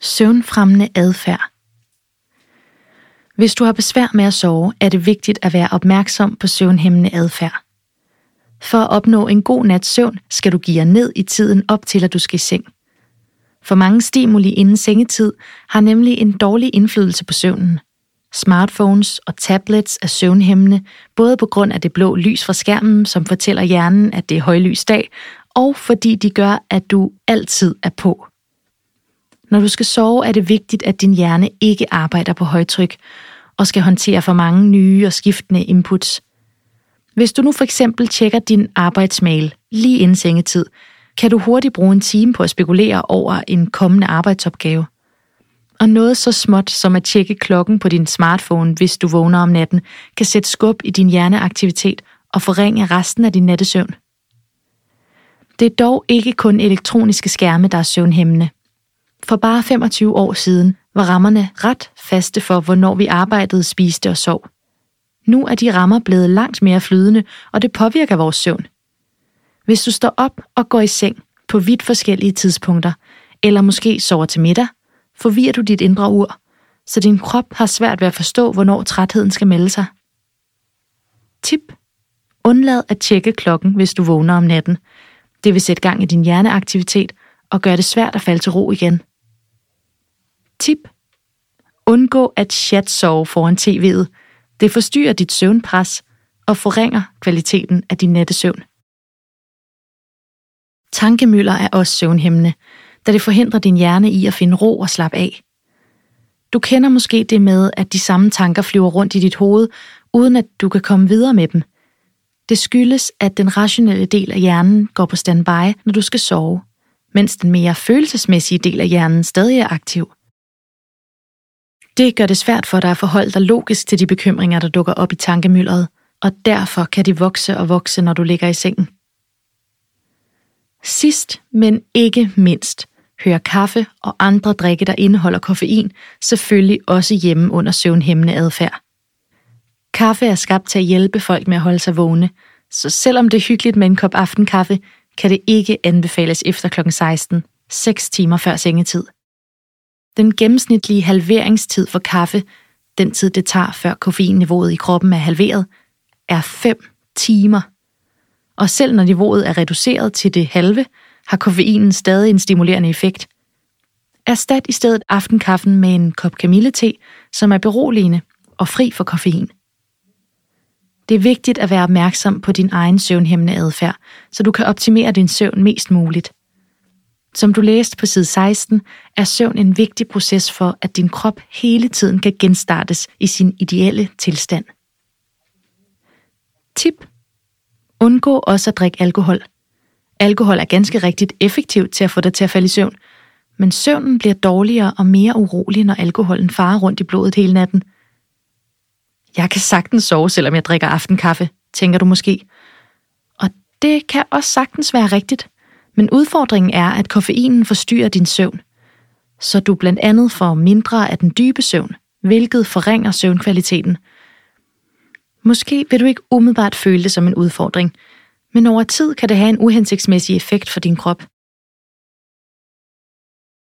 Søvnfremmende adfærd. Hvis du har besvær med at sove, er det vigtigt at være opmærksom på søvnhæmmende adfærd. For at opnå en god nats søvn, skal du give jer ned i tiden op til, at du skal i seng. For mange stimuli inden sengetid har nemlig en dårlig indflydelse på søvnen. Smartphones og tablets er søvnhæmmende, både på grund af det blå lys fra skærmen, som fortæller hjernen, at det er højlys dag, og fordi de gør, at du altid er på. Når du skal sove, er det vigtigt, at din hjerne ikke arbejder på højtryk og skal håndtere for mange nye og skiftende inputs. Hvis du nu for eksempel tjekker din arbejdsmail lige inden sengetid, kan du hurtigt bruge en time på at spekulere over en kommende arbejdsopgave. Og noget så småt som at tjekke klokken på din smartphone, hvis du vågner om natten, kan sætte skub i din hjerneaktivitet og forringe resten af din nattesøvn. Det er dog ikke kun elektroniske skærme, der er søvnhæmmende. For bare 25 år siden var rammerne ret faste for, hvornår vi arbejdede, spiste og sov. Nu er de rammer blevet langt mere flydende, og det påvirker vores søvn. Hvis du står op og går i seng på vidt forskellige tidspunkter, eller måske sover til middag, forvirrer du dit indre ur, så din krop har svært ved at forstå, hvornår trætheden skal melde sig. Tip. Undlad at tjekke klokken, hvis du vågner om natten. Det vil sætte gang i din hjerneaktivitet og gøre det svært at falde til ro igen. Tip. Undgå at chat-sove foran tv'et. Det forstyrrer dit søvnpres og forringer kvaliteten af din nattesøvn. Tankemøller er også søvnhæmmende, da det forhindrer din hjerne i at finde ro og slappe af. Du kender måske det med, at de samme tanker flyver rundt i dit hoved, uden at du kan komme videre med dem. Det skyldes, at den rationelle del af hjernen går på standby, når du skal sove, mens den mere følelsesmæssige del af hjernen stadig er aktiv. Det gør det svært for dig at forholde dig logisk til de bekymringer, der dukker op i tankemyldret, og derfor kan de vokse og vokse, når du ligger i sengen. Sidst, men ikke mindst, hører kaffe og andre drikke, der indeholder koffein, selvfølgelig også hjemme under søvnhæmmende adfærd. Kaffe er skabt til at hjælpe folk med at holde sig vågne, så selvom det er hyggeligt med en kop aftenkaffe, kan det ikke anbefales efter kl. 16, 6 timer før sengetid. Den gennemsnitlige halveringstid for kaffe, den tid det tager før koffeinniveauet i kroppen er halveret, er 5 timer. Og selv når niveauet er reduceret til det halve, har koffeinen stadig en stimulerende effekt. Erstat i stedet aftenkaffen med en kop kamillete, som er beroligende og fri for koffein. Det er vigtigt at være opmærksom på din egen søvnhæmmende adfærd, så du kan optimere din søvn mest muligt. Som du læste på side 16, er søvn en vigtig proces for, at din krop hele tiden kan genstartes i sin ideelle tilstand. Tip. Undgå også at drikke alkohol. Alkohol er ganske rigtigt effektivt til at få dig til at falde i søvn, men søvnen bliver dårligere og mere urolig, når alkoholen farer rundt i blodet hele natten. Jeg kan sagtens sove, selvom jeg drikker aftenkaffe, tænker du måske. Og det kan også sagtens være rigtigt. Men udfordringen er, at koffeinen forstyrrer din søvn, så du blandt andet får mindre af den dybe søvn, hvilket forringer søvnkvaliteten. Måske vil du ikke umiddelbart føle det som en udfordring, men over tid kan det have en uhensigtsmæssig effekt for din krop.